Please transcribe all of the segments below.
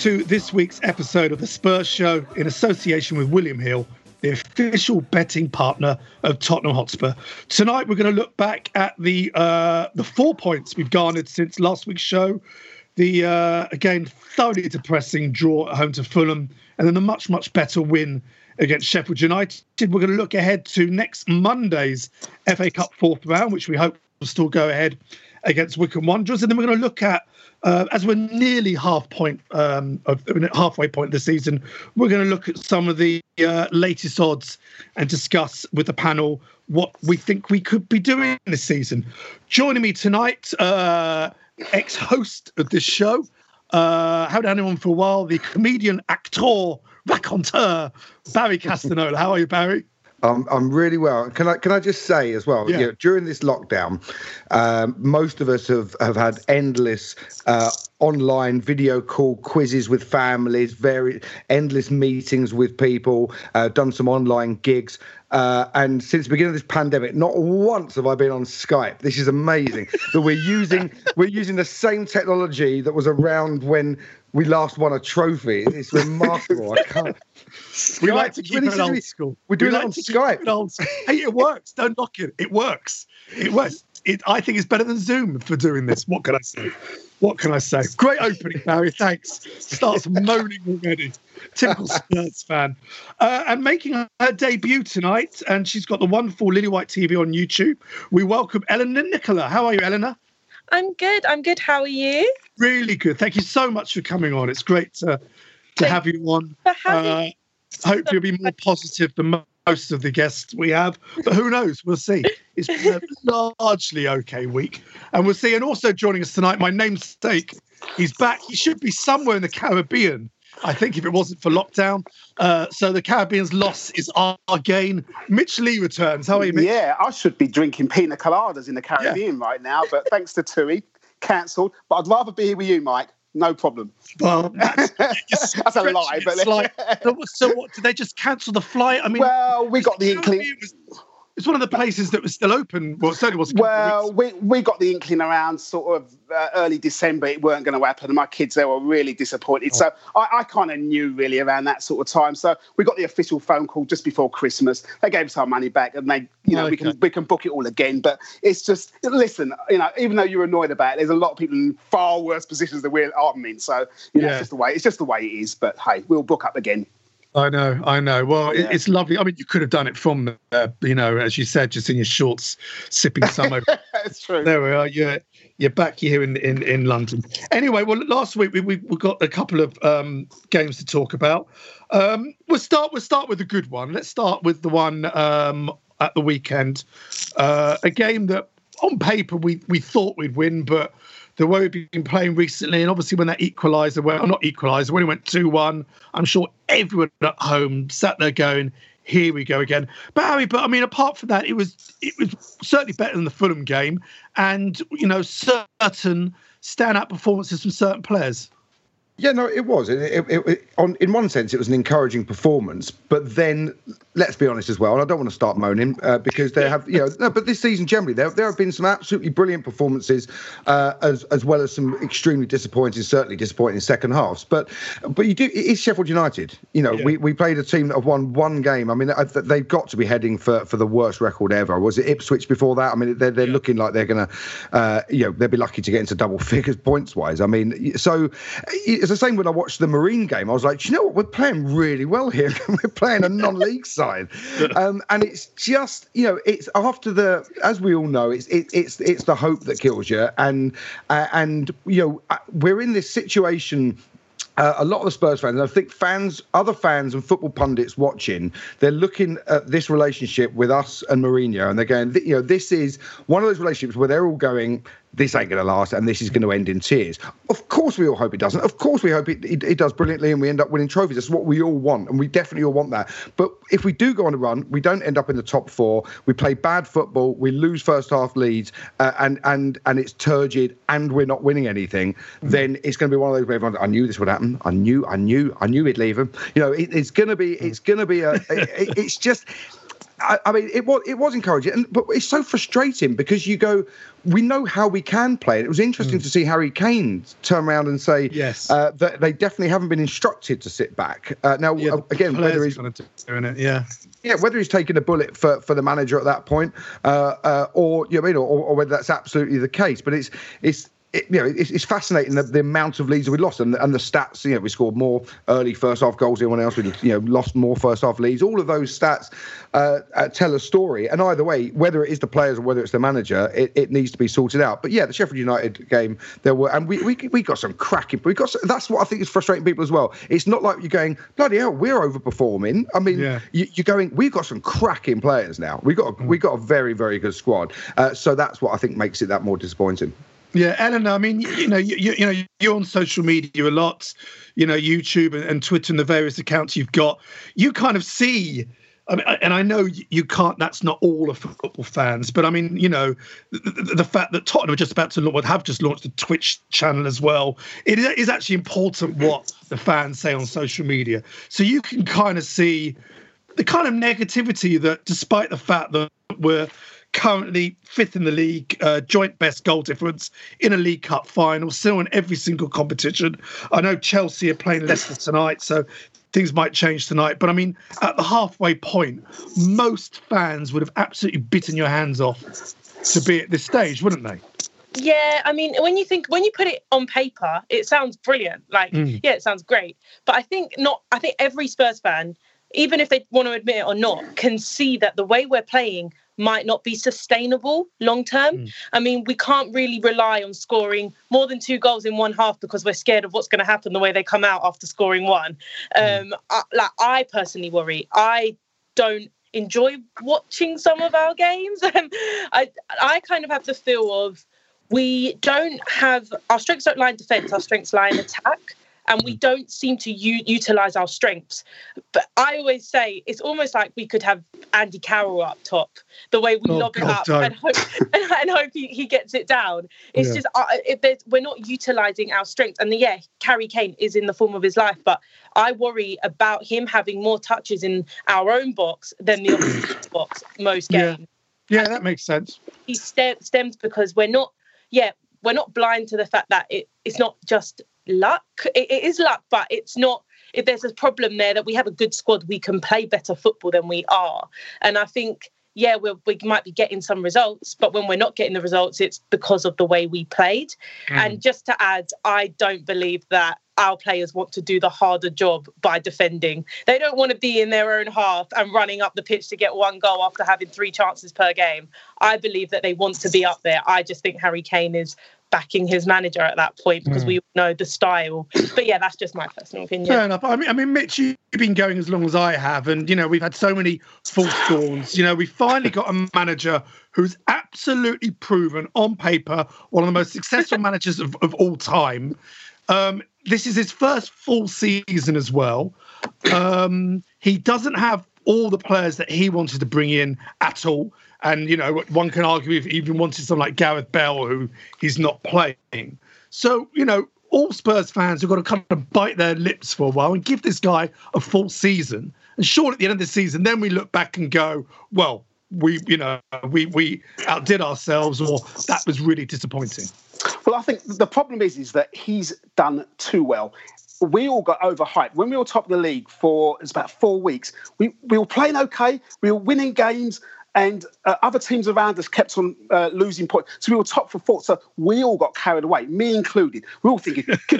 To this week's episode of the Spurs Show in association with William Hill, the official betting partner of Tottenham Hotspur. Tonight, we're going to look back at the uh, the four points we've garnered since last week's show. The uh, again thoroughly depressing draw at home to Fulham, and then the much much better win against Sheffield United. We're going to look ahead to next Monday's FA Cup fourth round, which we hope will still go ahead against Wycombe Wanderers, and then we're going to look at uh, as we're nearly half point um, of halfway point of the season, we're going to look at some of the uh, latest odds and discuss with the panel what we think we could be doing this season. Joining me tonight, uh, ex-host of this show, uh, had anyone for a while, the comedian, actor, raconteur, Barry Castagnola. How are you, Barry? Um, I'm really well. Can I can I just say as well? Yeah. You know, during this lockdown, um, most of us have have had endless uh, online video call quizzes with families, very endless meetings with people, uh, done some online gigs. Uh, and since the beginning of this pandemic, not once have I been on Skype. This is amazing that we're using we're using the same technology that was around when we last won a trophy. It's remarkable. I can't. We like to keep it old school. We're doing we like that on Skype. Old hey, it works. Don't knock it. It works. It works. It, I think it's better than Zoom for doing this. What can I say? What can I say? Great opening, Barry. Thanks. Starts moaning already. Typical Spurs fan. Uh, and making her debut tonight, and she's got the wonderful Lily White TV on YouTube. We welcome Eleanor Nicola. How are you, Eleanor? I'm good. I'm good. How are you? Really good. Thank you so much for coming on. It's great to to have you on. For having uh, hopefully, you'll be more positive than most of the guests we have, but who knows? We'll see. It's been a largely okay week, and we'll see. And also joining us tonight, my namesake. He's back. He should be somewhere in the Caribbean. I think if it wasn't for lockdown. Uh, so the Caribbean's loss is our, our, gain. Mitch Leigh returns. How are you, Mitch? Yeah, I should be drinking pina coladas in the Caribbean yeah. right now, but thanks to Tui, cancelled. But I'd rather be here with you, Mike. No problem. Well, that's, that's a lie. But like, so, what? Did they just cancel the flight? I mean, well, we got the inkling. It's one of the places that was still open. Well, certainly was. Well, we, we got the inkling around sort of uh, early December it weren't going to happen. And my kids, they were really disappointed. Oh. So I, I kind of knew really around that sort of time. So we got the official phone call just before Christmas. They gave us our money back and they, you know, okay. we can we can book it all again. But it's just, listen, you know, even though you're annoyed about it, there's a lot of people in far worse positions than we are in. So, you know, yeah. it's just the way, it's just the way it is. But hey, we'll book up again. I know, I know. Well, yeah. it's lovely. I mean, you could have done it from, uh, you know, as you said, just in your shorts, sipping some. That's true. There we are. You're you're back here in in, in London. Anyway, well, last week we we, we got a couple of um, games to talk about. Um, we'll start. We'll start with the good one. Let's start with the one um, at the weekend. Uh, a game that, on paper, we we thought we'd win, but the way we've been playing recently, and obviously when that equaliser, well, not equaliser, when it went 2 1, I'm sure everyone at home sat there going, here we go again. But Harry, but I mean, apart from that, it was it was certainly better than the Fulham game, and you know, certain standout performances from certain players. Yeah, no, it was. It, it, it, on, in one sense, it was an encouraging performance. But then, let's be honest as well, and I don't want to start moaning uh, because there have, you know, no, but this season generally, there, there have been some absolutely brilliant performances, uh, as as well as some extremely disappointing, certainly disappointing second halves. But but you do, it is Sheffield United. You know, yeah. we, we played a team that have won one game. I mean, they've got to be heading for, for the worst record ever. Was it Ipswich before that? I mean, they're, they're yeah. looking like they're going to, uh, you know, they'll be lucky to get into double figures points wise. I mean, so the same when I watched the Marine game. I was like, you know what? We're playing really well here. We're playing a non-league side, um, and it's just you know, it's after the as we all know, it's it, it's it's the hope that kills you, and uh, and you know, uh, we're in this situation uh, a lot of the Spurs fans, and I think fans, other fans, and football pundits watching, they're looking at this relationship with us and Mourinho, and they're going, you know, this is one of those relationships where they're all going, this ain't going to last and this is going to end in tears. Of course, we all hope it doesn't. Of course, we hope it, it, it, does brilliantly and we end up winning trophies. That's what we all want, and we definitely all want that. But if we do go on a run, we don't end up in the top four. We play bad football. We lose first half leads, uh, and and and it's turgid, and we're not winning anything. Mm-hmm. Then it's going to be one of those where everyone, I knew this would happen. I knew, I knew, I knew he'd leave him. You know, it, it's going to be, it's going to be a. it's just I, I, mean, it was it was encouraging, and, but it's so frustrating because you go, we know how we can play. And it was interesting mm. to see Harry Kane turn around and say, yes, uh, that they definitely haven't been instructed to sit back. Uh, now, yeah, uh, again, whether he's doing it, yeah, yeah, whether he's taking a bullet for, for the manager at that point, uh, uh, or you know, or, or whether that's absolutely the case, but it's it's it, you know, it's, it's fascinating the, the, amount of leads that we lost and, and the stats. You know, we scored more early first half goals than anyone else. We you know lost more first half leads. All of those stats uh, uh, tell a story. And either way, whether it is the players or whether it's the manager, it, it needs to be sorted out. But yeah, the Sheffield United game, there were, and we we, we got some cracking. We got that's what I think is frustrating people as well. It's not like you're going bloody hell, we're overperforming. I mean, yeah. you, are going, we've got some cracking players now. We got a, mm. we got a very very good squad. Uh, so that's what I think makes it that more disappointing. Yeah, Eleanor. I mean, you, know, you, you, know, you're on social media a lot. You know, YouTube and, and Twitter and the various accounts you've got. You kind of see I mean, and I know you can't. That's not all of football fans, but I mean, you know, the, the fact that Tottenham are just about to launch, have just launched a Twitch channel as well. It is actually important what the fans say on social media, so you can kind of see the kind of negativity that, despite the fact that we're currently fifth in the league, uh, joint best goal difference in a League Cup final, still in every single competition. I know Chelsea are playing Leicester tonight, so things might change tonight. But I mean, at the halfway point, most fans would have absolutely bitten your hands off to be at this stage, wouldn't they? Yeah, I mean, when you think when you put it on paper, it sounds brilliant. Like, mm. yeah, it sounds great. But I think not. I think every Spurs fan, even if they want to admit it or not, can see that the way we're playing might not be sustainable long term. Mm. I mean, we can't really rely on scoring more than two goals in one half because we're scared of what's going to happen the way they come out after scoring one. Mm. Um, I, like I personally worry. I don't enjoy watching some of our games. I I kind of have the feel of we don't have our strengths don't lie in defence, our strengths lie in attack and we mm. don't seem to u- utilize our strengths. But I always say it's almost like we could have Andy Carroll up top, the way we oh, lob God, it up and hope, and, and, hope he, he gets it down. It's yeah. just uh, we're not utilizing our strengths. And the, yeah, Harry Kane is in the form of his life, but I worry about him having more touches in our own box than the opposition box most games. Yeah, yeah that makes sense. He st- stems because we're not, yeah, we're not blind to the fact that it, it's not just luck. It, it is luck, but it's not. If there's a problem there that we have a good squad, we can play better football than we are. And I think yeah, we we might be getting some results, but when we're not getting the results, it's because of the way we played. Mm. And just to add, I don't believe that our players want to do the harder job by defending. They don't want to be in their own half and running up the pitch to get one goal after having three chances per game. I believe that they want to be up there. I just think Harry Kane is backing his manager at that point because mm. we know the style. But yeah, that's just my personal opinion. Fair enough. I mean, I mean, Mitch, you've been going as long as I have, and you know we've had so many false dawns. You know, we finally got a manager who's absolutely proven on paper one of the most successful managers of, of all time. Um, this is his first full season as well. Um, he doesn't have all the players that he wanted to bring in at all. And, you know, one can argue if he even wanted someone like Gareth Bale, who he's not playing. So, you know, all Spurs fans have got to kind of bite their lips for a while and give this guy a full season. And sure, at the end of the season, then we look back and go, well, we, you know, we we outdid ourselves, or that was really disappointing. Well, I think the problem is is that he's done too well. We all got overhyped when we were top of the league for it's about four weeks. We we were playing okay, we were winning games, and uh, other teams around us kept on uh, losing points. So we were top for four. So we all got carried away, me included. We all thinking,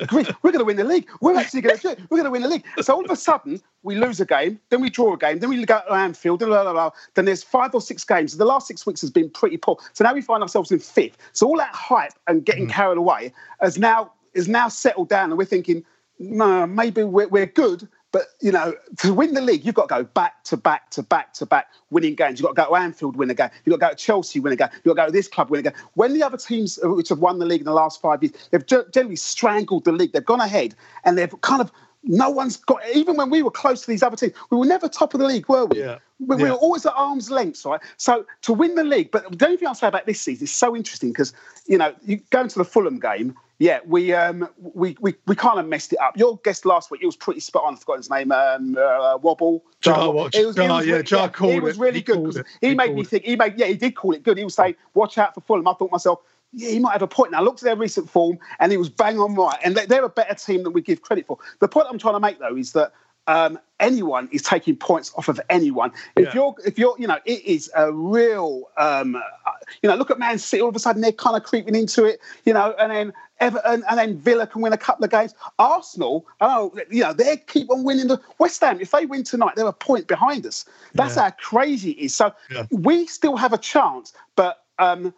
we're going to win the league. We're actually going to do it. We're going to win the league. So all of a sudden, we lose a game, then we draw a game, then we go to Anfield, blah, blah, blah. then there's five or six games. The last six weeks has been pretty poor. So now we find ourselves in fifth. So all that hype and getting mm. carried away has now is now settled down, and we're thinking, no, maybe we're, we're good, but you know, to win the league, you've got to go back to back to back to back winning games. You've got to go to Anfield, win a game. You've got to go to Chelsea, win a game. You've got to go to this club, win a game. When the other teams uh, which have won the league in the last five years, they've generally strangled the league. They've gone ahead and they've kind of no one's got even when we were close to these other teams, we were never top of the league, were we? Yeah. We, yeah. we were always at arm's length, right? So to win the league, but the only thing I'll say about this season is so interesting because you know, you go into the Fulham game, yeah, we um we we, we kind of messed it up. Your guest last week, it was pretty spot on. I forgot his name. Um, uh, Wobble. Jar, it was, it was, yeah, really, Jar called it. was really he good he, he, made me think. He made yeah, he did call it good. He was saying, "Watch out for Fulham." I thought myself, yeah, he might have a point. Now, I looked at their recent form, and he was bang on right. And they're a better team than we give credit for. The point I'm trying to make, though, is that um, anyone is taking points off of anyone. If yeah. you're, if you're, you know, it is a real, um, you know, look at Man City. All of a sudden, they're kind of creeping into it, you know, and then Everton, and then Villa can win a couple of games. Arsenal, oh, you know, they keep on winning. The West Ham, if they win tonight, they're a point behind us. That's yeah. how crazy it is. So yeah. we still have a chance, but. Um,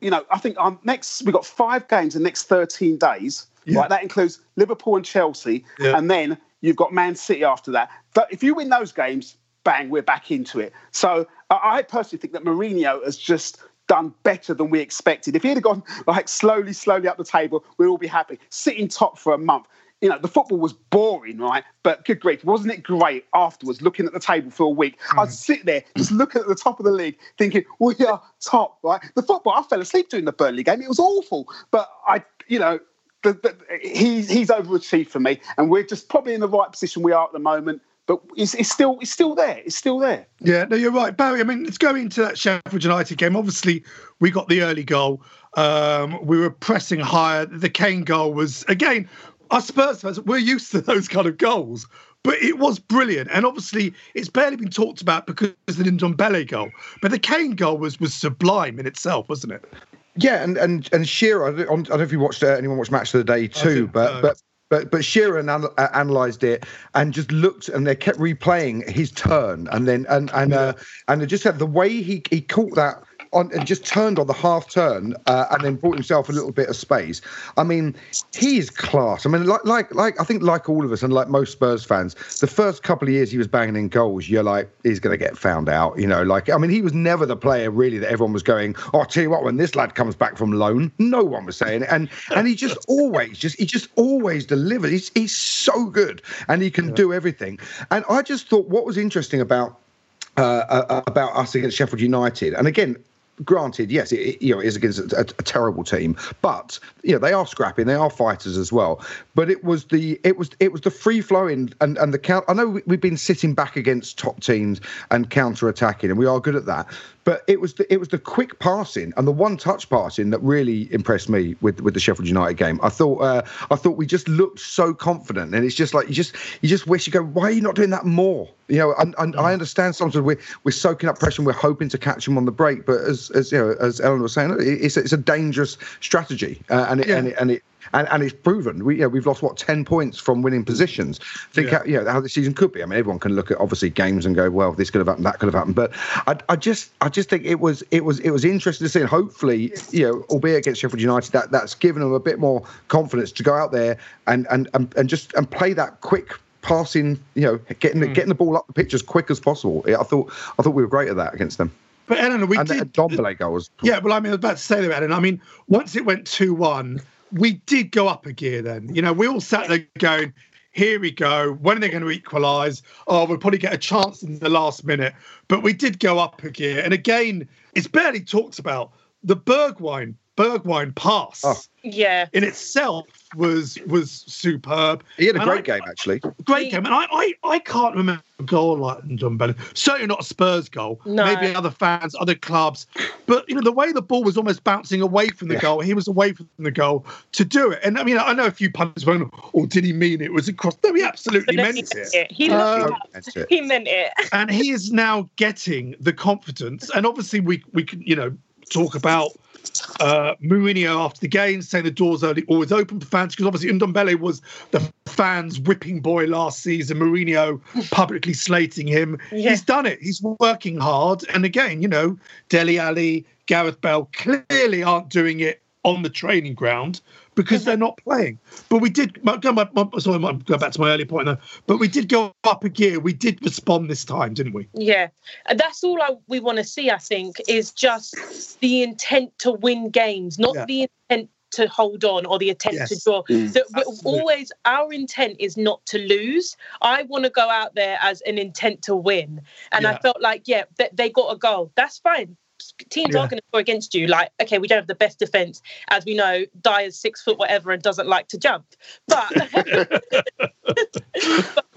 you know, I think our next we've got five games in the next 13 days. Right, that includes Liverpool and Chelsea, and then You've got Man City after that. But if you win those games, bang, we're back into it. So I personally think that Mourinho has just done better than we expected. If he had gone like slowly, slowly up the table, we'd all be happy. Sitting top for a month. You know, the football was boring, right? But good grief, wasn't it great afterwards looking at the table for a week? Mm. I'd sit there just looking at the top of the league thinking, we are top, right? The football, I fell asleep during the Burnley game. It was awful. But I, you know, the, the, he's he's overachieved for me, and we're just probably in the right position we are at the moment. But it's, it's still it's still there. It's still there. Yeah, no, you're right, Barry. I mean, let's go into that Sheffield United game. Obviously, we got the early goal. Um, we were pressing higher. The Kane goal was again. Us Spurs fans, we're used to those kind of goals, but it was brilliant. And obviously, it's barely been talked about because of the Ndombele goal. But the Kane goal was was sublime in itself, wasn't it? Yeah, and and and Shearer. I don't, know if you watched uh, anyone watched Match of the Day too, but uh, but but but Shearer anal- uh, analysed it and just looked, and they kept replaying his turn, and then and and uh, and it just said the way he he caught that on and just turned on the half turn uh, and then brought himself a little bit of space. I mean, he is class. I mean, like like like I think like all of us and like most Spurs fans, the first couple of years he was banging in goals, you're like he's going to get found out. You know, like I mean, he was never the player really that everyone was going. Oh, I'll tell you what, when this lad comes back from loan, no one was saying it, and and he just always just he just always delivers. He's he's so good and he can yeah. do everything. And I just thought what was interesting about. Uh, uh, about us against Sheffield United. And again, granted, yes, it, you know, it is against a, a, a, terrible team, but you know they are scrapping, they are fighters as well. But it was the it was it was the free flowing and and the count. I know we've been sitting back against top teams and counter attacking, and we are good at that. But it was the, it was the quick passing and the one touch passing that really impressed me with with the Sheffield United game. I thought uh, I thought we just looked so confident, and it's just like you just you just wish you go. Why are you not doing that more? You know, and, and I understand sometimes we're we're soaking up pressure and we're hoping to catch them on the break, but as as you know, as Ellen was saying, it's it's a dangerous strategy, uh, and it, yeah. and it, and it and, and it's proven. We, you know, we've lost what ten points from winning positions. Think yeah. how, you know, how the season could be. I mean, everyone can look at obviously games and go, well, this could have happened, that could have happened. But I, I just, I just think it was, it was, it was interesting to see. And hopefully, you know, albeit against Sheffield United, that that's given them a bit more confidence to go out there and and and, and just and play that quick passing, you know, getting mm. getting the ball up the pitch as quick as possible. I thought I thought we were great at that against them. But Eleanor, we and did. Dombele goal was. Yeah, well, I mean, I was about to say that, and I mean, once it went two one, we did go up a gear then. You know, we all sat there going, here we go. When are they going to equalise? Oh, we'll probably get a chance in the last minute. But we did go up a gear. And again, it's barely talked about. The Bergwijn Bergwijn pass. Oh. Yeah. In itself was was superb. He had a and great I, game actually. Great game. And I, I I can't remember a goal like Ndombele. Certainly not a Spurs goal. No. Maybe other fans, other clubs. But you know, the way the ball was almost bouncing away from the yeah. goal, he was away from the goal to do it. And I mean, I know a few punters went, or oh, did he mean it? Was it cross? No, he absolutely meant, he meant it. He, um, it. he meant it. and he is now getting the confidence. And obviously we we can, you know, talk about uh, Mourinho after the game saying the doors are always open for fans because obviously Ndombele was the fans' whipping boy last season. Mourinho publicly slating him. Yeah. He's done it. He's working hard. And again, you know, Dele Alli, Gareth Bale clearly aren't doing it on the training ground because they're not playing. But we did. Go, my, my, sorry, i go back to my earlier point though. But we did go up a gear. We did respond this time, didn't we? Yeah, and that's all I, we want to see. I think is just the intent to win games, not yeah. the intent to hold on or the intent yes. to draw. Mm, that always our intent is not to lose. I want to go out there as an intent to win, and yeah. I felt like yeah, they, they got a goal. That's fine teams yeah. are going to score against you. Like, okay, we don't have the best defense, as we know. Dier's six foot whatever and doesn't like to jump, but,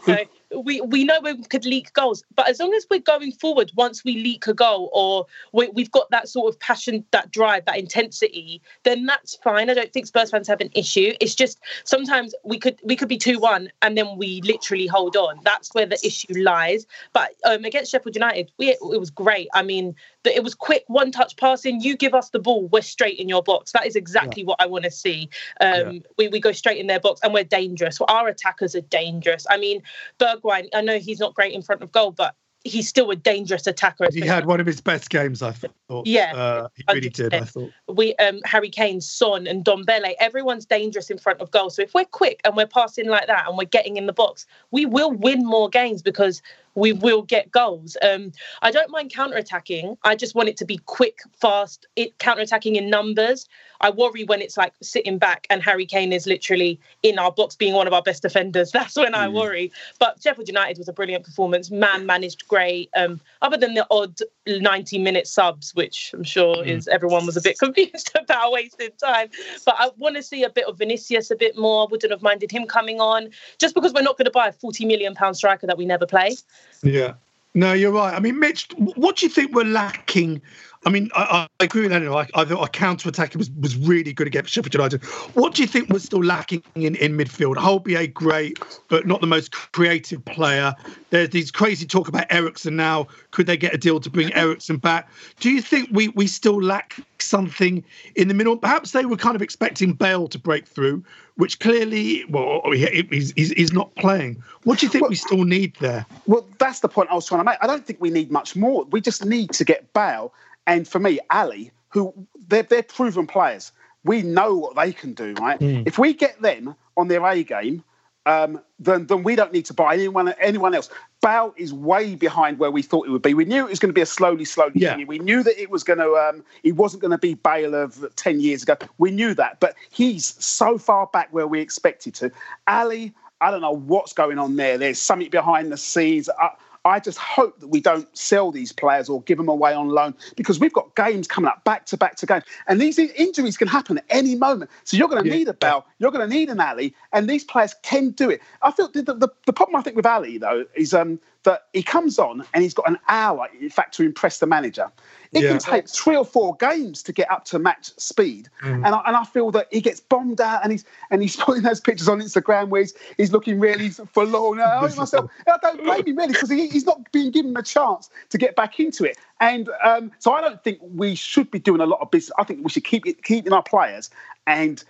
but we we know we could leak goals, but as long as we're going forward, once we leak a goal or we, have got that sort of passion, that drive, that intensity, then that's fine. I don't think Spurs fans have an issue. It's just sometimes we could we could be two one and then we literally hold on. That's where the issue lies. But um, against Sheffield United, we, it was great. I mean, it was quick, one touch passing. You give us the ball, we're straight in your box. That is exactly yeah. what I want to see. Um, yeah. we we go straight in their box and we're dangerous. Well, our attackers are dangerous. I mean, Bergwijn, I know he's not great in front of goal, but he's still a dangerous attacker. He had one of his best games, I thought. Yeah, uh, he really did. I thought we, um, Harry Kane, Son, and Don Dombele. Everyone's dangerous in front of goal. So if we're quick and we're passing like that and we're getting in the box, we will win more games because we will get goals. Um, I don't mind counter attacking. I just want it to be quick, fast. It counter attacking in numbers. I worry when it's like sitting back and Harry Kane is literally in our box being one of our best defenders. That's when I mm. worry. But Sheffield United was a brilliant performance. Man managed great. Um, other than the odd 90 minute subs, which I'm sure mm. is everyone was a bit confused about wasted time. But I want to see a bit of Vinicius a bit more. Wouldn't have minded him coming on just because we're not going to buy a 40 million pound striker that we never play. Yeah. No, you're right. I mean, Mitch, what do you think we're lacking I mean, I, I agree with Daniel. I, I thought our counter attack was, was really good against Sheffield United. What do you think was still lacking in, in midfield? Højbjerg, great, but not the most creative player. There's these crazy talk about Eriksen now. Could they get a deal to bring Eriksen back? Do you think we, we still lack something in the middle? Perhaps they were kind of expecting Bale to break through, which clearly, well, he's, he's, he's not playing. What do you think well, we still need there? Well, that's the point I was trying to make. I don't think we need much more. We just need to get Bale and for me, Alli, who they're, they're proven players. We know what they can do, right? Mm. If we get them on their A game, um, then then we don't need to buy anyone anyone else. Bale is way behind where we thought it would be. We knew it was going to be a slowly, slowly yeah. thing. We knew that it was going to um, he wasn't going to be Bale of ten years ago. We knew that, but he's so far back where we expected to. Alli, I don't know what's going on there. There's something behind the scenes. I, I just hope that we don't sell these players or give them away on loan because we've got games coming up back to back to games. And these injuries can happen at any moment. So you're going to yeah. need a Bell, you're going to need an Alli, and these players can do it. I feel the, the, the problem I think with Alli, though, is um, that he comes on and he's got an hour, in fact, to impress the manager. It yeah. can take three or four games to get up to match speed, mm. and, I, and I feel that he gets bombed out, and he's and he's putting those pictures on Instagram where he's, he's looking really forlorn. I myself, I don't blame him really because he, he's not being given a chance to get back into it, and um, so I don't think we should be doing a lot of business. I think we should keep it, keeping our players and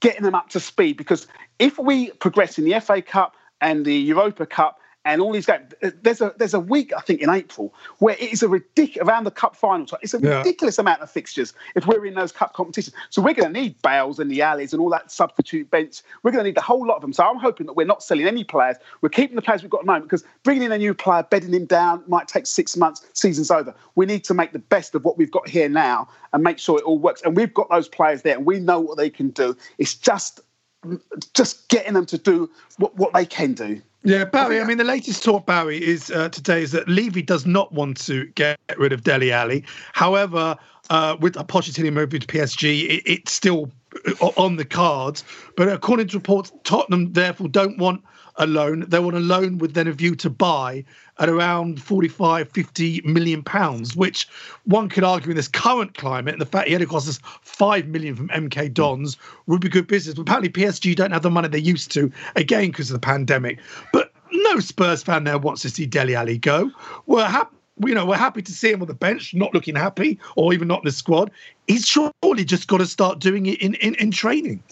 getting them up to speed because if we progress in the FA Cup and the Europa Cup and all these games. There's a there's a week I think in April where it is a ridiculous around the cup final. It's a yeah. ridiculous amount of fixtures if we're in those cup competitions. So we're going to need Bales and the Allis and all that substitute bench. We're going to need the whole lot of them. So I'm hoping that we're not selling any players. We're keeping the players we've got at the moment because bringing in a new player, bedding him down might take six months. Season's over. We need to make the best of what we've got here now and make sure it all works. And we've got those players there and we know what they can do. It's just just getting them to do what, what they can do. Yeah, Barry. I mean, the latest talk, Barry, is uh, today is that Levy does not want to get rid of Dele Alli. However, uh, with a Pochettino moving to PSG, it, it's still uh, on the cards. But according to reports, Tottenham therefore don't want a loan. They want a loan with then a view to buy at around 45, 50 million pounds, which one could argue in this current climate, and the fact he only cost us 5 million from MK Dons would be good business. But apparently PSG don't have the money they used to, again, because of the pandemic. But no Spurs fan there wants to see Dele Alli go. We're happy you know, we're happy to see him on the bench, not looking happy, or even not in the squad. He's surely just got to start doing it in, in, in training.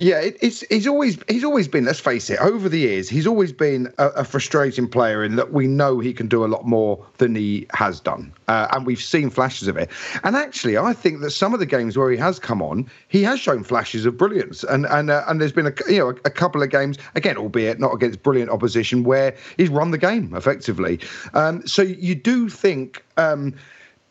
Yeah, it, it's he's always he's always been. Let's face it. Over the years, he's always been a, a, frustrating player in that we know he can do a lot more than he has done, uh, and we've seen flashes of it. And actually, I think that some of the games where he has come on, he has shown flashes of brilliance. And and uh, and there's been a you know a, a, couple of games again, albeit not against brilliant opposition, where he's run the game effectively. Um, so you do think. Um,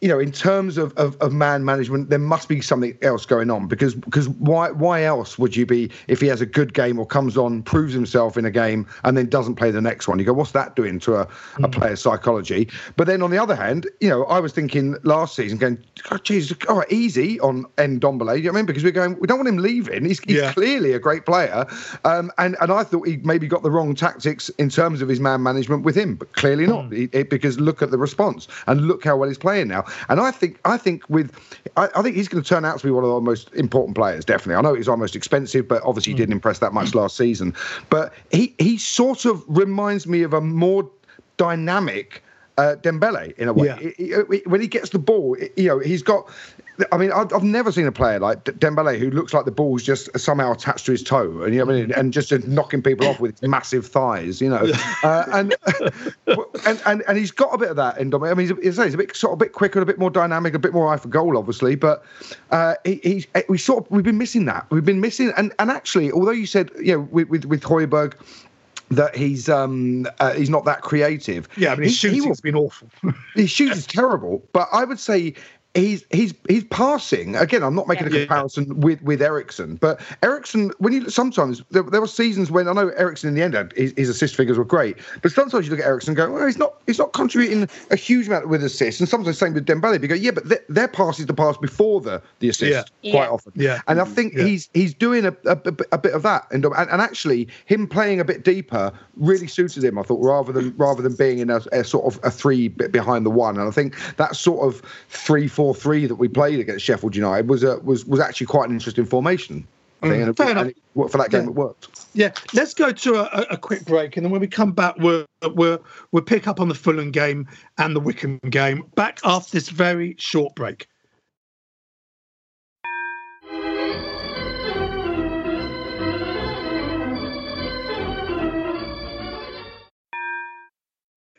you know, in terms of, of, of, man management, there must be something else going on because because why why else would you be if he has a good game or comes on, proves himself in a game, and then doesn't play the next one? You go, what's that doing to a, mm. a player's psychology? But then on the other hand, you know, I was thinking last season, going, oh, Jesus, all right, easy on Ndombele. Do you know what I mean? Because we're going, we don't want him leaving. He's, he's yeah. clearly a great player, um, and and I thought he maybe got the wrong tactics in terms of his man management with him, but clearly not. Mm. He, because look at the response and look how well he's playing now. And I think I think with I, I, think he's going to turn out to be one of the most important players. Definitely, I know he's our most expensive, but obviously he didn't mm. impress that much last season. But he he sort of reminds me of a more dynamic uh, Dembele in a way. Yeah. when he gets the ball, you know, he's got I mean, I've, I've never seen a player like Dembele who looks like the ball's just somehow attached to his toe, and you know, I mean, and just knocking people off with his massive thighs, you know, uh, and, and and and he's got a bit of that in Dembele. I mean, he's, he's, a bit sort of a bit quicker, a bit more dynamic, a bit more eye for goal, obviously, but uh, he, he's we sort of we've been missing that. We've been missing, and and actually, although you said, you know, with with, with Højbjerg that he's um uh, he's not that creative. Yeah, I mean his he, shooting's he been awful. his shooting is terrible, but I would say he's he's he's passing again. I'm not making yeah, a comparison yeah. with with Eriksen, but Eriksen when you sometimes there, there were seasons when I know Eriksen in the end had, his, his, assist figures were great, but sometimes you look at Eriksen and go, well, he's not he's not contributing a huge amount with assists, and sometimes the same with Dembele. You go, yeah, but their, their pass is the pass before the the assist yeah. quite often. Yeah, and I think he's he's doing a, a, a, bit of that, and, and actually him playing a bit deeper really suited him. I thought rather than rather than being in a, a sort of a three behind the one, and I think that sort of three four four three that we played against Sheffield United was a, was was actually quite an interesting formation. Mm, and, and it, for that game, yeah. it worked. Yeah, let's go to a, a, quick break, and then when we come back, we'll, we'll we'll pick up on the Fulham game and the Wycombe game. Back after this very short break.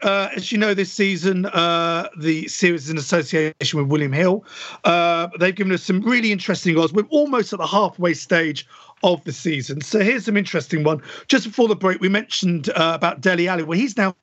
Uh, as you know, this season, uh, the series is in association with William Hill. Uh, they've given us some really interesting odds. We're almost at the halfway stage of the season. So here's some interesting one. Just before the break, we mentioned uh, about Dele Alli. Well, he's now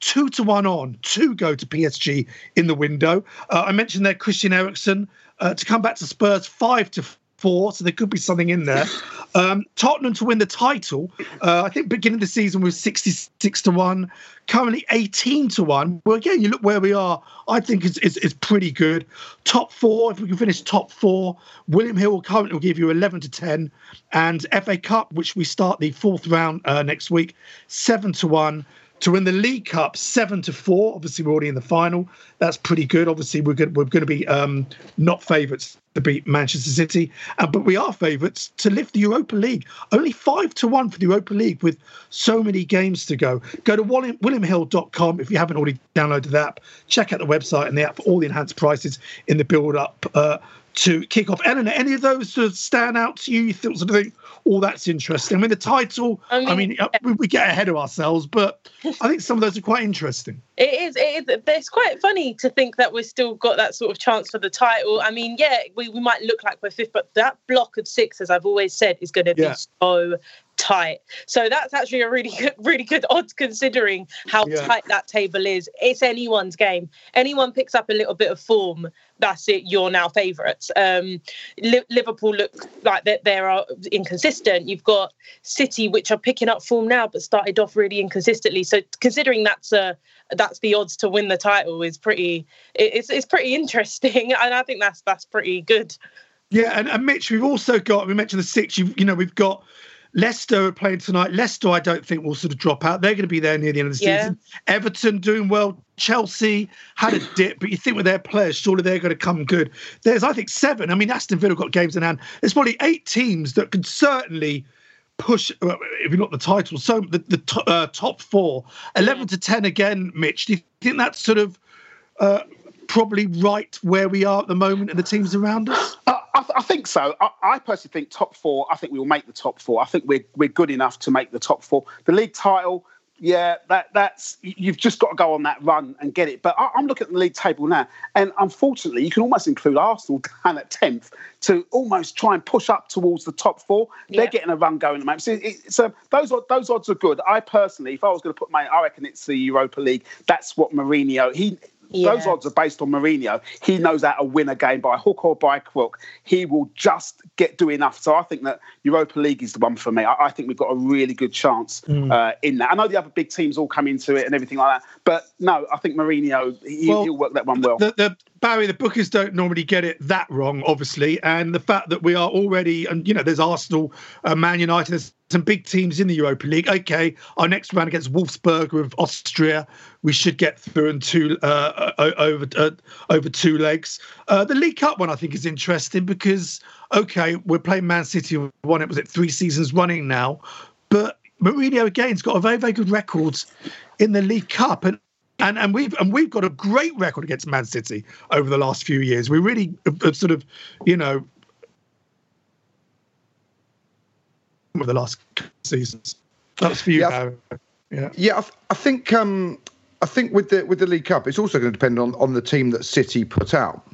two to one on to go to PSG in the window. Uh, I mentioned there Christian Eriksen uh, to come back to Spurs five to four, so there could be something in there. Um, Tottenham to win the title, uh, I think beginning of the season was 66 to 1, currently 18 to 1. Well, again, you look where we are, I think it's, it's, it's, pretty good. Top four, if we can finish top four, William Hill will currently will give you 11 to 10. And FA Cup, which we start the fourth round uh, next week, 7 to 1. To win the League Cup seven to four. Obviously, we're already in the final. That's pretty good. Obviously, we're we're going to be um, not favourites to beat Manchester City, uh, but we are favourites to lift the Europa League. Only five to one for the Europa League with so many games to go. Go to William, WilliamHill.com if you haven't already downloaded the app. Check out the website and the app for all the enhanced prices in the build up. Uh, to kick off. Eleanor, any of those sort of stand out to you? You sort of think, oh, that's interesting. I mean, the title, I mean, I mean yeah. Uh, we, we, get ahead of ourselves, but I think some of those are quite interesting. It is. It is. It's quite funny to think that we've still got that sort of chance for the title. I mean, yeah, we, we might look like we're fifth, but that block of six, as I've always said, is going to be so tight. So that's actually a really good, really good odds considering how yeah. tight that table is. It's anyone's game. Anyone picks up a little bit of form, that's it. You're now favourites. Um, Liverpool look like they, they are inconsistent. You've got City, which are picking up form now, but started off really inconsistently. So considering that's a that's the odds to win the title is pretty. It's it's pretty interesting, and I think that's that's pretty good. Yeah, and, and Mitch, we've also got we mentioned the six. You you know we've got Leicester are playing tonight. Leicester, I don't think will sort of drop out. They're going to be there near the end of the yeah. season. Everton doing well. Chelsea had a dip, but you think with their players, surely they're going to come good. There's, I think, seven. I mean, Aston Villa got games in hand. There's probably eight teams that could certainly push, if not the title, so the, the uh, top four. 11 to 10 again, Mitch. Do you think that's sort of uh, probably right where we are at the moment and the teams around us? Uh, I, th- I, think so. I, I, personally think top four. I think we will make the top four. I think we're we're good enough to make the top four. The league title, yeah, that that's you've just got to go on that run and get it. But I, am looking at the league table now, and unfortunately, you can almost include Arsenal down at tenth to almost try and push up towards the top four. They're getting a run going at the moment. So it's a, those those odds are good. I personally, if I was going to put my, I reckon it's the Europa League. That's what Mourinho he yeah. Those odds are based on Mourinho. He knows how to win a game by hook or by crook. He will just get do enough. So I think that Europa League is the one for me. I, I think we've got a really good chance mm. uh, in that. I know the other big teams all come into it and everything like that, but no, I think Mourinho he, well, he'll work that one well. The, the, Barry, the bookers don't normally get it that wrong, obviously, and the fact that we are already, and you know, there's Arsenal, uh, Man United, there's some big teams in the Europa League. Okay, our next round against Wolfsburg of Austria, we should get through in two uh, over uh, over two legs. Uh, the League Cup one I think is interesting because okay, we're playing Man City. one. it was it three seasons running now, but Mourinho again's got a very very good record in the League Cup and and and we've and we've got a great record against Man City over the last few years. We really have sort of, you know, over the last seasons. That's for you, yeah, yeah. Yeah, I, I think um, I think with the with the League Cup, it's also going to depend on on the team that City put out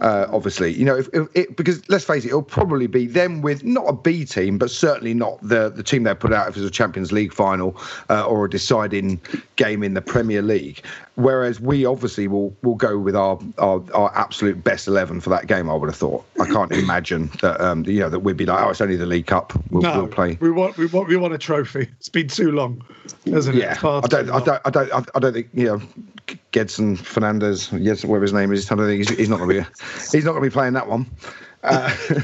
uh, obviously. You know, if, if it, because let's face it, it'll probably be them with not a B team, but certainly not the the team they put out if it's a Champions League final uh, or a deciding game in the Premier League. Whereas we obviously will will go with our, our, our absolute best eleven for that game. I would have thought. I can't imagine that um, you know that we'd be like, oh, it's only the League Cup. We'll, no, we'll play. We want we want we want a trophy. It's been too long, hasn't yeah, it? Yeah, I don't, I don't I don't I don't think you know Gedson Fernandes, yes, whatever his name is. He's not going to be he's not going to be playing that one. Uh,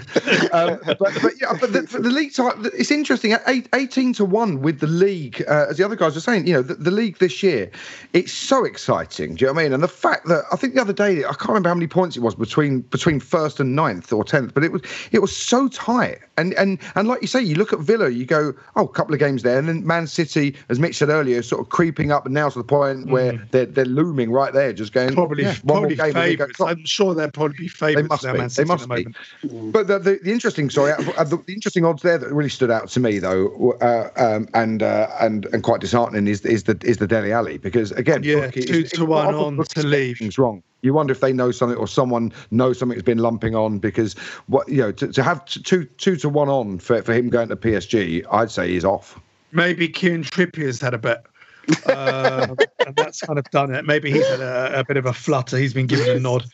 um, but, but, yeah, but the, the league it's interesting. At eight, 18 to one with the league, uh, as the other guys were saying, you know, the, the, league this year, it's so exciting. Do you know what I mean? And the fact that I think the other day, I can't remember how many points it was between between first and ninth or tenth, but it was it was so tight. And and and like you say, you look at Villa, you go, oh, a couple of games there, and then Man City, as Mitch said earlier, sort of creeping up, and now to the point where mm. they're they're looming right there, just going probably yeah, probably favourites. I'm sure they're probably favourites. They must be. They must be. But the, the, the, interesting, sorry, uh, the, the, interesting odds there that really stood out to me though, uh, um, and uh, and and quite disheartening is is the is the Dele Alli because again, yeah, look, two to one on to leave. Things wrong. You wonder if they know something or someone knows something has been lumping on because what you know to, to have two two to one on for, for him going to PSG, I'd say he's off. Maybe Kieran Trippier's had a bet uh, and that's kind of done it. Maybe he's had a, a, bit of a flutter. He's been given a nod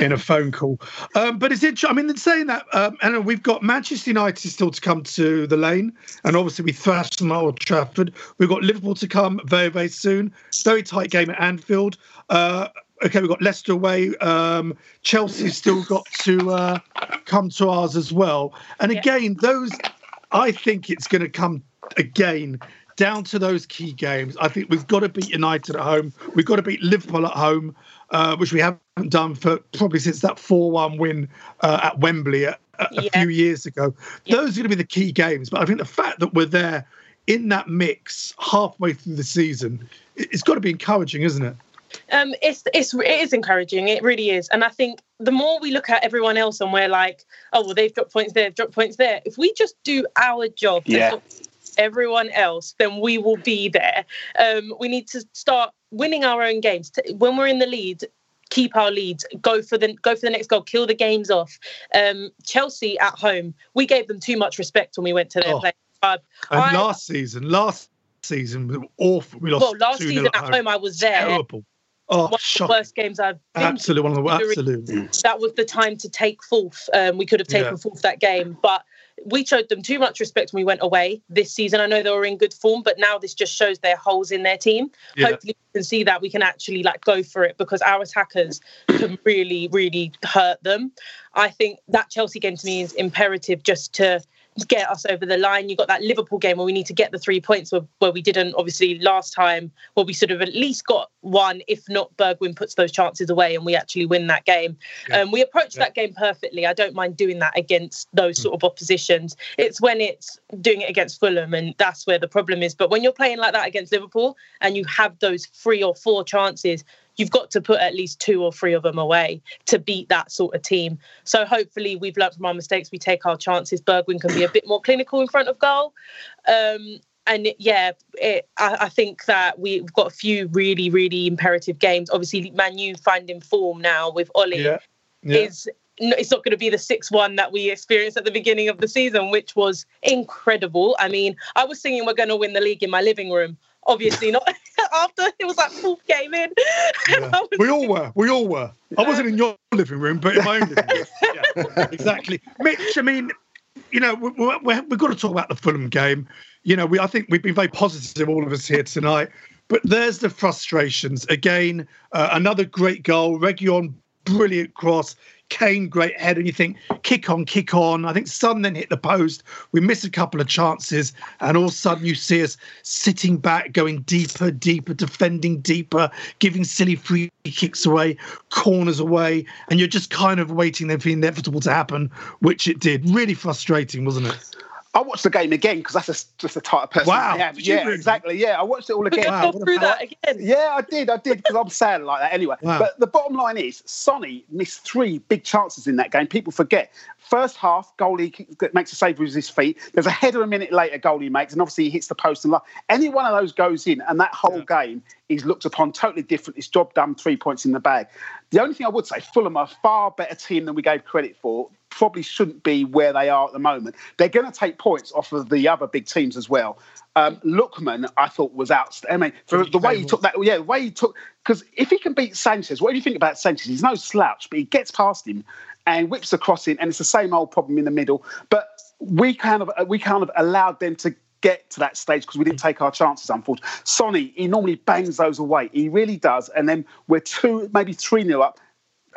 in a phone call. Um, but is it? I mean, in saying that, um, and we've got Manchester United still to come to the lane, and obviously we thrashed them at Old Trafford. We've got Liverpool to come very, very soon. Very tight game at Anfield. Uh, okay, we've got Leicester away. Um, Chelsea's still got to uh, come to ours as well. And again, those, I think it's going to come again down to those key games. I think we've got to beat United at home. We've got to beat Liverpool at home, uh, which we haven't done for probably since that 4 1 win uh, at Wembley a, a yeah. few years ago. Yeah. Those are going to be the key games. But I think the fact that we're there in that mix halfway through the season, it's got to be encouraging, isn't it? Um, it's it's it is encouraging. It really is, and I think the more we look at everyone else and we're like, oh well, they've dropped points there, they've dropped points there. If we just do our job, yeah. Everyone else, then we will be there. Um, we need to start winning our own games. When we're in the lead, keep our leads, go for the go for the next goal, kill the games off. Um, Chelsea at home, we gave them too much respect when we went to their oh. place. Uh, and I, last season, last season was awful. We lost. Well, last season at home, home, I was there. Terrible. Oh, one of the worst games I've been absolutely one of the absolutely. That was the time to take fourth. Um, we could have taken yeah. fourth that game, but we showed them too much respect when we went away this season. I know they were in good form, but now this just shows their holes in their team. Yeah. Hopefully, we can see that we can actually like go for it because our attackers can really, really hurt them. I think that Chelsea game to me is imperative just to get us over the line. You got that Liverpool game where we need to get the three points where, where we didn't obviously last time, where we sort of at least got one, if not Bergwijn puts those chances away and we actually win that game. Yeah. Um, we approached yeah. that game perfectly. I don't mind doing that against those sort of oppositions. It's when it's doing it against Fulham and that's where the problem is. But when you're playing like that against Liverpool and you have those three or four chances you've got to put at least two or three of them away to beat that sort of team. So hopefully we've learned from our mistakes. We take our chances. Bergwijn can be a bit more clinical in front of goal. Um, and yeah, it, I, I, think that we've got a few really, really imperative games. Obviously, Manu finding form now with Ole yeah. Yeah. is it's not going to be the 6-1 that we experienced at the beginning of the season which was incredible i mean i was singing we're going to win the league in my living room obviously not after it was like fourth game in. Yeah. we all were. We all were. I wasn't in your living room, but in my own living room. Yeah, exactly. Mitch, I mean, you know, we, we, we've got to talk about the Fulham game. You know, we I think we've been very positive, all of us here tonight. But there's the frustrations. Again, uh, another great goal. Reguilón, brilliant cross. Kane, great head, and you think, kick on, kick on. I think Son then hit the post. We miss a couple of chances, and all of a sudden you see us sitting back, going deeper, deeper, defending deeper, giving silly free kicks away, corners away, and you're just kind of waiting for the inevitable to happen, which it did. Really frustrating, wasn't it? I watched the game again because that's a, just the type of person wow. I am. Yeah, really? exactly. Yeah, I watched it all again. Wow, through that again. Yeah, I did. I did because I'm sad like that anyway. Wow. But the bottom line is, Sonny missed three big chances in that game. People forget. First half, goalie makes a save with his feet. There's a header a minute later, goalie makes, and obviously he hits the post and like any one of those goes in, and that whole yeah. game is looked upon totally different. It's job done, three points in the bag. The only thing I would say, Fulham are a far better team than we gave credit for probably shouldn't be where they are at the moment. They're going to take points off of the other big teams as well. Um, Lookman, I thought was outstanding. I mean, for the way he took that, yeah, the way he took, because if he can beat Sanchez, what do you think about Sanchez? He's no slouch, but he gets past him and whips the cross in, and it's the same old problem in the middle. But we kind of we kind of allowed them to get to that stage because we didn't take our chances, unfortunately. Sonny, he normally bangs those away. He really does. And then we're two, maybe 3 nil up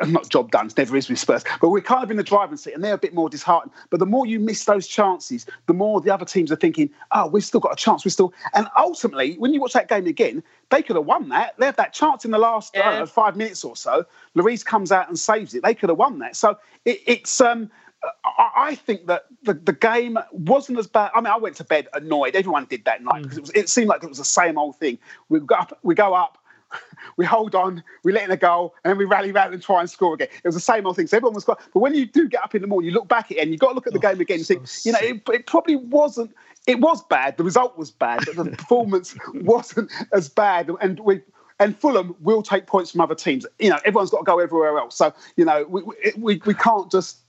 not job done, it's never is with Spurs, but we're kind of in the driving seat and they're a bit more disheartened. But the more you miss those chances, the more the other teams are thinking, oh, we've still got a chance. We're still. And ultimately, when you watch that game again, they could have won that. They had that chance in the last yeah. know, five minutes or so. Lloris comes out and saves it. They could have won that. So it, it's. um I think that the, the game wasn't as bad. I mean, I went to bed annoyed. Everyone did that night because mm. it, was, it seemed like it was the same old thing. We go up, we go up, we hold on, we let in a goal, and then we rally round and try and score again. It was the same old thing. So everyone was quite. But when you do get up in the morning, you look back at it and you've got to look at the oh, game again and think, so you know, it, it, probably wasn't. It was bad. The result was bad, but the performance wasn't as bad. And we. And Fulham will take points from other teams. You know, everyone's got to go everywhere else. So, you know, we, we, we can't just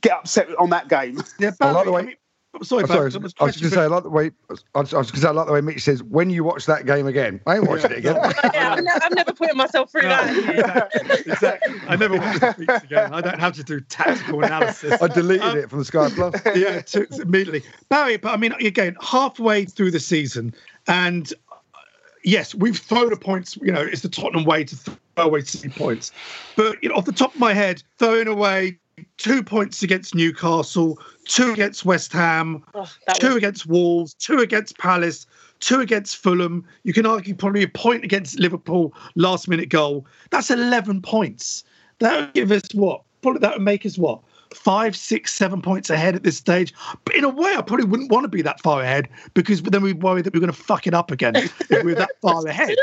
get upset on that game. Yeah, Barry, I like the way, I mean, Sorry, sorry. I was, going to say I like the way I was, was going to say I like the way Mitch says when you watch that game again. I ain't watching it again. yeah, I'm never putting myself through no, that. Exactly, I never watch the speech again. I don't have to do tactical analysis. I deleted um, it from the Sky Plus. Yeah, to, immediately. Barry, but I mean, again, halfway through the season, and uh, yes, we've thrown a points. You know, it's the Tottenham way to throw away three points. But you know, off the top of my head, throwing away two points against Newcastle, two against West Ham, oh, two was... against Wolves, two against Palace, two against Fulham. You can argue probably a point against Liverpool last minute goal. That's 11 points. That would give us what? Probably that would make us what? Five, six, seven points ahead at this stage. But in a way, I probably wouldn't want to be that far ahead because then we'd worry that we are going to fuck it up again if we're that far ahead.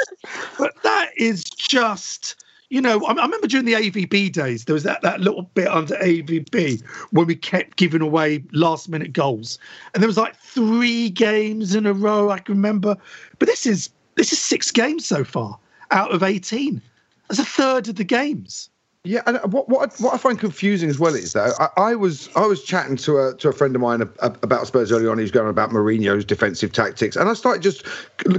But that is just you know, I, I, remember during the AVB days, there was that, that little bit under AVB when we kept giving away last minute goals. And there was like three games in a row, I can remember. But this is this is six games so far out of 18. That's a third of the games. Yeah, and what what what I find confusing as well is that I, I was I was chatting to a to a friend of mine about Spurs early on. He was going about Mourinho's defensive tactics, and I started just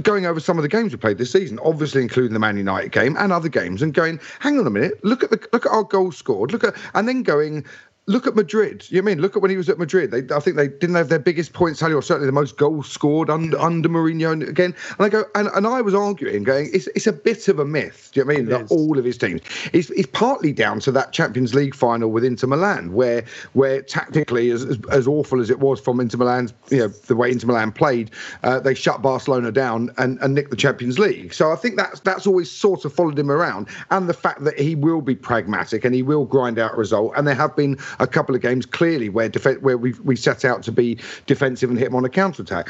going over some of the games we played this season, obviously including the Man United game and other games, and going, hang on a minute, look at the look at our goals scored, look at, and then going, look at Madrid. You know I mean look at when he was at Madrid? They, I think they didn't have their biggest points tally, or certainly the most goals scored under under Mourinho. And again, and I go, and, and I was arguing, going, it's it's a bit of a myth. Do you know I mean that all of his teams? It's, it's partly down to that Champions League final with Inter Milan, where where tactically, as as, as awful as it was from Inter Milan's, you know, the way Inter Milan played, uh, they shut Barcelona down and and nicked the Champions League. So I think that's that's always sort of followed him around, and the fact that he will be pragmatic and he will grind out a result, and there have been a couple of games clearly where def- where we we set out to be defensive and hit them on a counter attack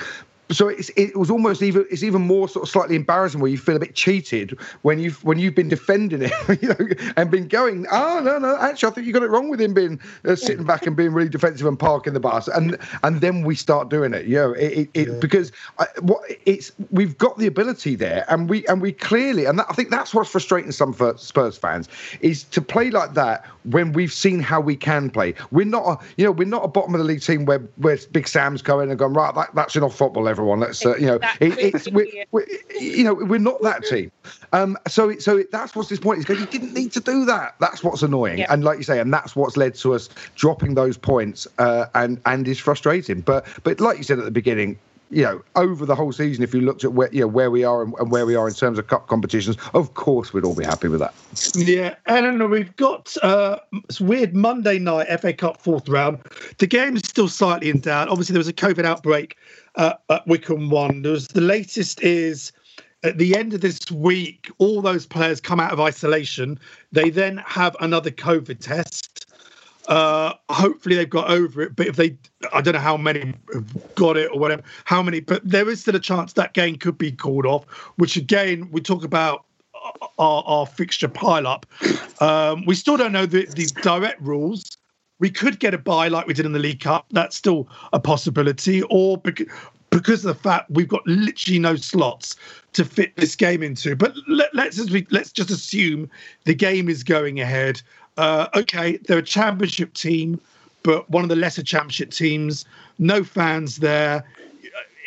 so it's, it was almost even it's even more sort of slightly embarrassing where you feel a bit cheated when you've when you've been defending it you know and been going oh no no actually I think you got it wrong with him being uh, sitting back and being really defensive and parking the bus and and then we start doing it you know it, it, it yeah. because I, what it's we've got the ability there and we and we clearly and that, I think that's what's frustrating some Spurs fans is to play like that when we've seen how we can play we're not a, you know we're not a bottom of the league team where where Big Sam's going and gone right that, that's enough football everyone. Let's uh, you know, it, it's we're, we're, you know we're not that team. Um, so so that's what's his point is because you didn't need to do that. That's what's annoying, yeah. and like you say, and that's what's led to us dropping those points, uh, and and is frustrating. But but like you said at the beginning, you know, over the whole season, if you looked at where you know where we are and, and, where we are in terms of cup competitions, of course we'd all be happy with that. Yeah, and we've got uh, it's weird Monday night FA Cup fourth round. The game is still slightly in doubt. Obviously, there was a COVID outbreak uh, at Wycombe One. There's the latest is at the end of this week, all those players come out of isolation. They then have another COVID test. Uh, hopefully they've got over it. But if they, I don't know how many have got it or whatever, how many, but there is still a chance that game could be called off, which again, we talk about our, our fixture pile up. Um, we still don't know the, the direct rules. We could get a buy like we did in the League Cup. That's still a possibility. Or because, because of the fact we've got literally no slots to fit this game into. But let, us let's just assume the game is going ahead uh, okay, they're a championship team, but one of the lesser championship teams, no fans there.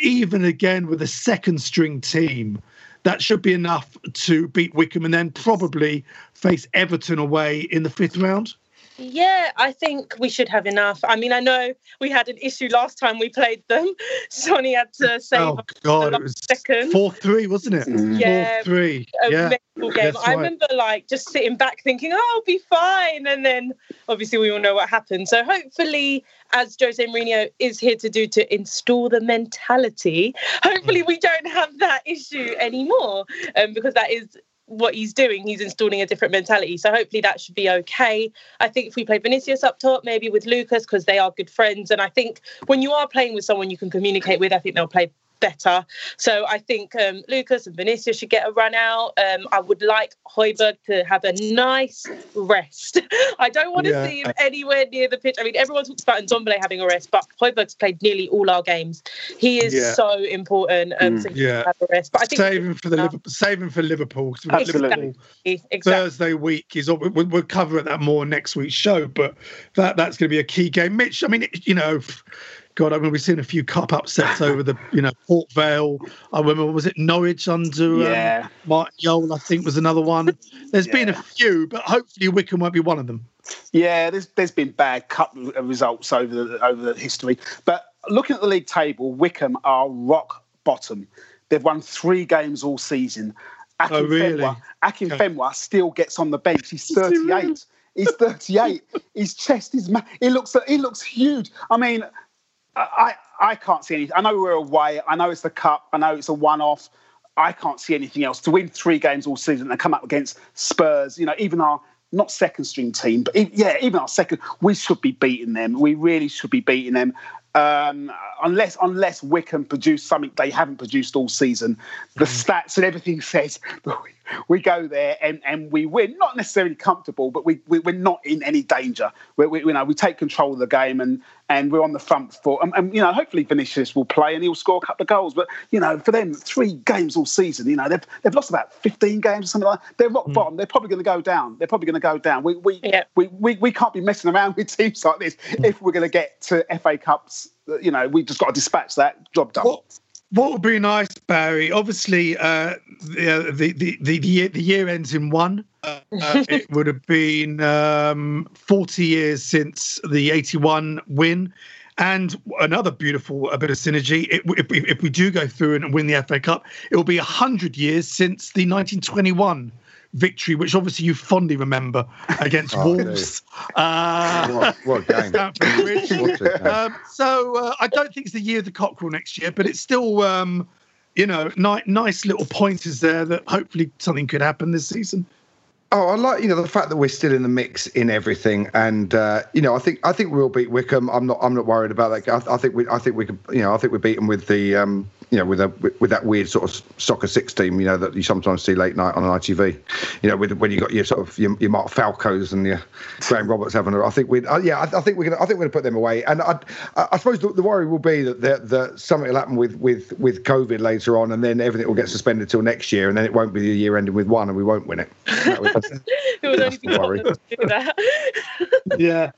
Even again with a second string team, that should be enough to beat Wycombe and then probably face Everton away in the fifth round. Yeah, I think we should have enough. I mean, I know we had an issue last time we played them. Sonny had to save. Oh God, it was second. four three, wasn't it? Mm. Yeah, four three. yeah, game. Right. I remember like just sitting back thinking, "Oh, I'll be fine," and then obviously we all know what happened. So hopefully, as Jose Mourinho is here to do to install the mentality, hopefully we don't have that issue anymore, um, because that is what he's doing, he's installing a different mentality. So hopefully that should be okay. I think if we play Vinicius up top, maybe with Lucas, because they are good friends. And I think when you are playing with someone you can communicate with, I think they'll play better. So I think um, Lucas and Vinicius should get a run out. Um, I would like Højbjerg to have a nice rest. I don't want to yeah. see him anywhere near the pitch. I mean, everyone talks about Ndombele having a rest, but Højbjerg's played nearly all our games. He is yeah. so important um, mm. yeah. have a rest. But I think saving for the Liverpool, saving for Liverpool. Liverpool exactly. Thursday week is we'll, we'll cover that more next week's show, but that that's going to be a key game. Mitch, I mean, you know God, I mean, we've seen a few cup upsets over the, you know, Port Vale. I remember, was it Norwich under um, yeah. um, Martin Jol, I think was another one. There's yeah. been a few, but hopefully Wycombe won't be one of them. Yeah, there's there's been bad cup results over the over the history. But looking at the league table, Wycombe are rock bottom. They've won three games all season. Akin oh, really? Fenwa, Akin okay. Fenwa still gets on the bench. He's 38. He's 38. His chest is ma- he looks he looks huge. I mean, I I can't see anything. I know we're away. I know it's the cup. I know it's a one-off. I can't see anything else to win three games all season and come up against Spurs. You know, even our not second string team, but yeah, even our second, we should be beating them. We really should be beating them. Um, unless unless Wycombe produce something they haven't produced all season, the mm. stats and everything says we go there and, and we win. Not necessarily comfortable, but we, we are not in any danger. We, we, you know we take control of the game and and we're on the front foot. And, and, you know hopefully Vinicius will play and he'll score a couple of goals. But you know for them three games all season, you know they've they've lost about fifteen games or something like that. They're rock mm. bottom. They're probably going to go down. They're probably going to go down. We we, yeah. we, we we can't be messing around with teams like this mm. if we're going to get to FA Cups. You know we just got to dispatch that job done. Well, what would be nice, Barry? Obviously, uh, the, the, the, the, year, the year ends in one. Uh, it would have been um, 40 years since the 81 win. And another beautiful a bit of synergy. It, if, if, we do go through and win the FA Cup, it will be 100 years since the 1921 victory, which obviously you fondly remember against oh, Wolves. Uh, what, what game? um, so uh, I don't think it's the year of the cockerel next year, but it's still, um, you know, ni- nice little pointers there that hopefully something could happen this season. Oh, I like you know the fact that we're still in the mix in everything, and uh, you know I think I think we'll beat Wycombe. I'm not I'm not worried about that. I, I think we I think we could you know I think we beat them with the um, you know, with a with that weird sort of soccer six team, you know, that you sometimes see late night on an ITV. You know, with when you got your sort of your, your Mark Falcos and your Graham Roberts having. A, I think we, uh, yeah, I, I, think we're gonna, I think we're gonna put them away. And I, I suppose the, the worry will be that that something will happen with with with COVID later on, and then everything will get suspended till next year, and then it won't be the year ending with one, and we won't win it. it would only be worry. yeah.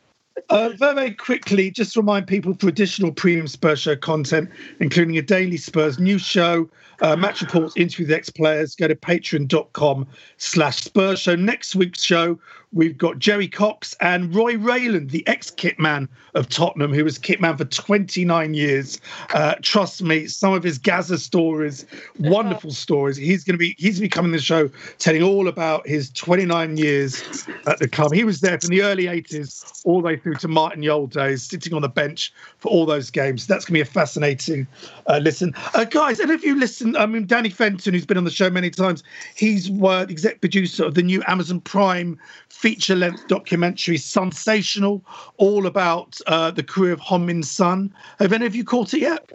Uh, very, quickly, just to remind people for additional premium Spurs show content, including a daily Spurs news show, uh, match reports, interview with ex-players, go to patreon.com slash Spurs show. Next week's show, We've got Jerry Cox and Roy Reyland, the ex kitman of Tottenham, who was kitman for 29 years. Uh, trust me, some of his Gaza stories, wonderful stories. He's going to be he's going to be coming to the show telling all about his 29 years at the club. He was there from the early 80s all the way through to Martin Jol days, sitting on the bench for all those games. That's going to be a fascinating uh, listen, uh, guys. And if you listen, I mean, Danny Fenton, who's been on the show many times, he's uh, the exec producer of the new Amazon Prime feature length documentary, sensational, all about uh, the career of Heung-min Son. Have any of you caught it yet?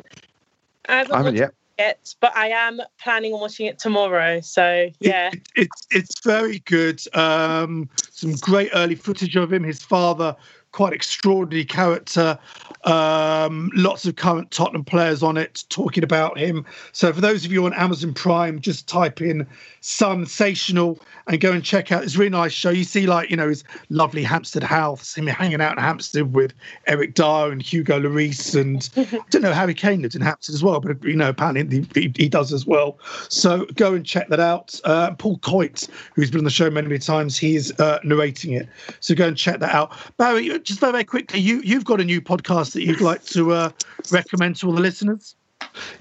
I haven't, I haven't yet. It, but I am planning on watching it tomorrow. So yeah, it, it, it's it's very good. Um, some great early footage of him. His father quite extraordinary character. Um, lots of current Tottenham players on it talking about him. So for those of you on Amazon Prime, just type in sensational and go and check out. It's a really nice show. You see, like you know, his lovely Hampstead house, him hanging out in Hampstead with Eric Dier and Hugo Lloris, and I don't know Harry Kane lives in Hampstead as well, but you know, apparently he, he does as well. So go and check that out. Uh, Paul Coit, who's been on the show many, many times, he's uh, narrating it. So go and check that out. Barry, just very, very quickly, you you've got a new podcast that you'd like to uh, recommend to all the listeners.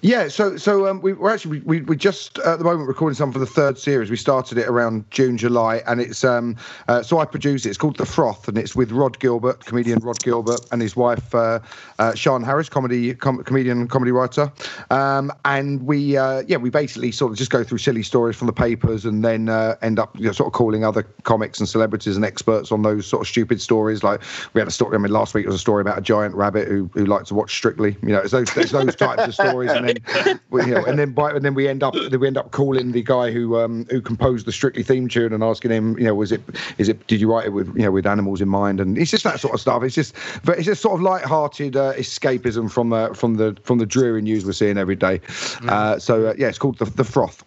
Yeah, so so um, we, are actually we we just at the moment recording some for the third series. We started it around June, July, and it's um uh, so I produce it. It's called The Froth, and it's with Rod Gilbert, comedian Rod Gilbert, and his wife uh, uh, Sian Harris, comedy com- comedian, comedy writer. Um, and we uh, yeah we basically sort of just go through silly stories from the papers, and then uh, end up you know, sort of calling other comics and celebrities and experts on those sort of stupid stories. Like we had a story. I mean, last week was a story about a giant rabbit who who liked to watch Strictly. You know, it's those, it's those types of stories stories, and then we, you know, and then by, and then we end up we end up calling the guy who um, who composed the Strictly theme tune and asking him, you know, was it is it did you write it with you know with animals in mind? And it's just that sort of stuff. It's just but it's just sort of light-hearted uh, escapism from uh, from the from the dreary news we're seeing every day. Mm. Uh, so uh, yeah, it's called the the froth.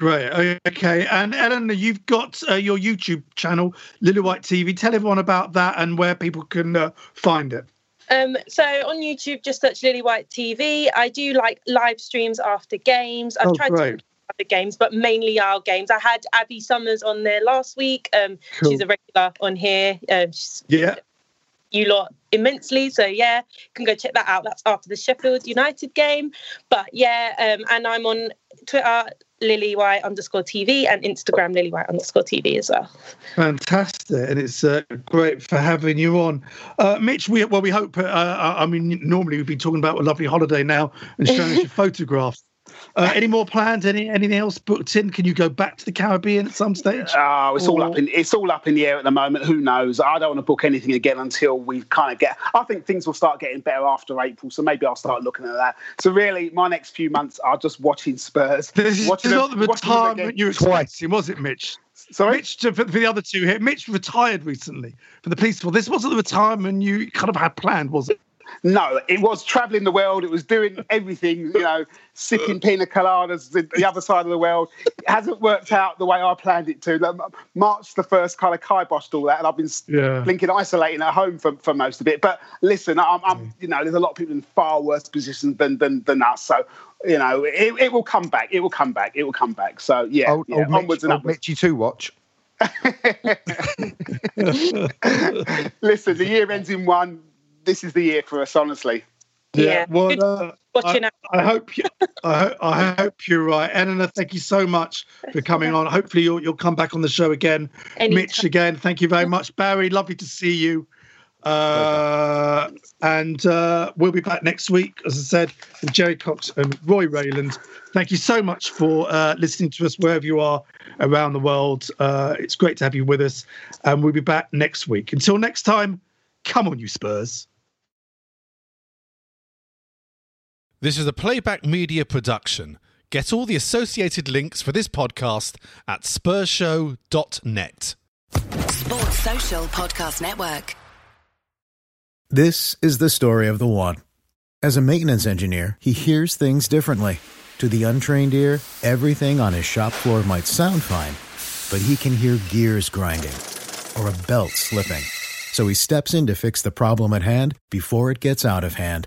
Right. Okay. And Ellen, you've got uh, your YouTube channel, Lily White TV. Tell everyone about that and where people can uh, find it. Um, so on YouTube, just search Lily White TV. I do like live streams after games. I've oh, tried great. to other games, but mainly our games. I had Abby Summers on there last week. Um, cool. She's a regular on here. Um, yeah. You lot immensely. So yeah, you can go check that out. That's after the Sheffield United game. But yeah, um, and I'm on Twitter Lily White underscore TV and Instagram Lily White underscore TV as well. Fantastic, and it's uh, great for having you on, uh, Mitch. We well, we hope. Uh, I mean, normally we'd be talking about a lovely holiday now and showing us your photographs. Uh, any more plans? Any anything else booked in? Can you go back to the Caribbean at some stage? Oh, it's or... all up in it's all up in the air at the moment. Who knows? I don't want to book anything again until we kind of get. I think things will start getting better after April, so maybe I'll start looking at that. So really, my next few months are just watching Spurs. This is, watching not the retirement you were expecting, was it, Mitch? Sorry? Mitch, for, for the other two here, Mitch retired recently for the police force. This wasn't the retirement you kind of had planned, was it? No, it was traveling the world. It was doing everything, you know, sipping pina coladas the other side of the world. It hasn't worked out the way I planned it to. March the first kind of kiboshed all that, and I've been yeah. blinking isolating at home for, for most of it. But listen, I'm, I'm, you know, there's a lot of people in far worse positions than than, than us. So you know, it, it will come back. It will come back. It will come back. So yeah, old, yeah old onwards Mitch, and upwards. Mitchy to watch. Listen, the year ends in one this is the year for us, honestly. Yeah. yeah. Well, uh, I, I, hope you, I, I, hope you're right, Anna. Thank you so much for coming on. Hopefully, you'll you'll come back on the show again. Anytime. Mitch, again, thank you very much. Barry, lovely to see you. Uh, and uh, we'll be back next week, as I said, with Jerry Cox and Roy Reyland. Thank you so much for uh, listening to us wherever you are around the world. Uh, it's great to have you with us, and we'll be back next week. Until next time, come on, you Spurs. This is a playback media production. Get all the associated links for this podcast at spursshow.net. Sports Social Podcast Network. This is the story of the one. As a maintenance engineer, he hears things differently. To the untrained ear, everything on his shop floor might sound fine, but he can hear gears grinding or a belt slipping. So he steps in to fix the problem at hand before it gets out of hand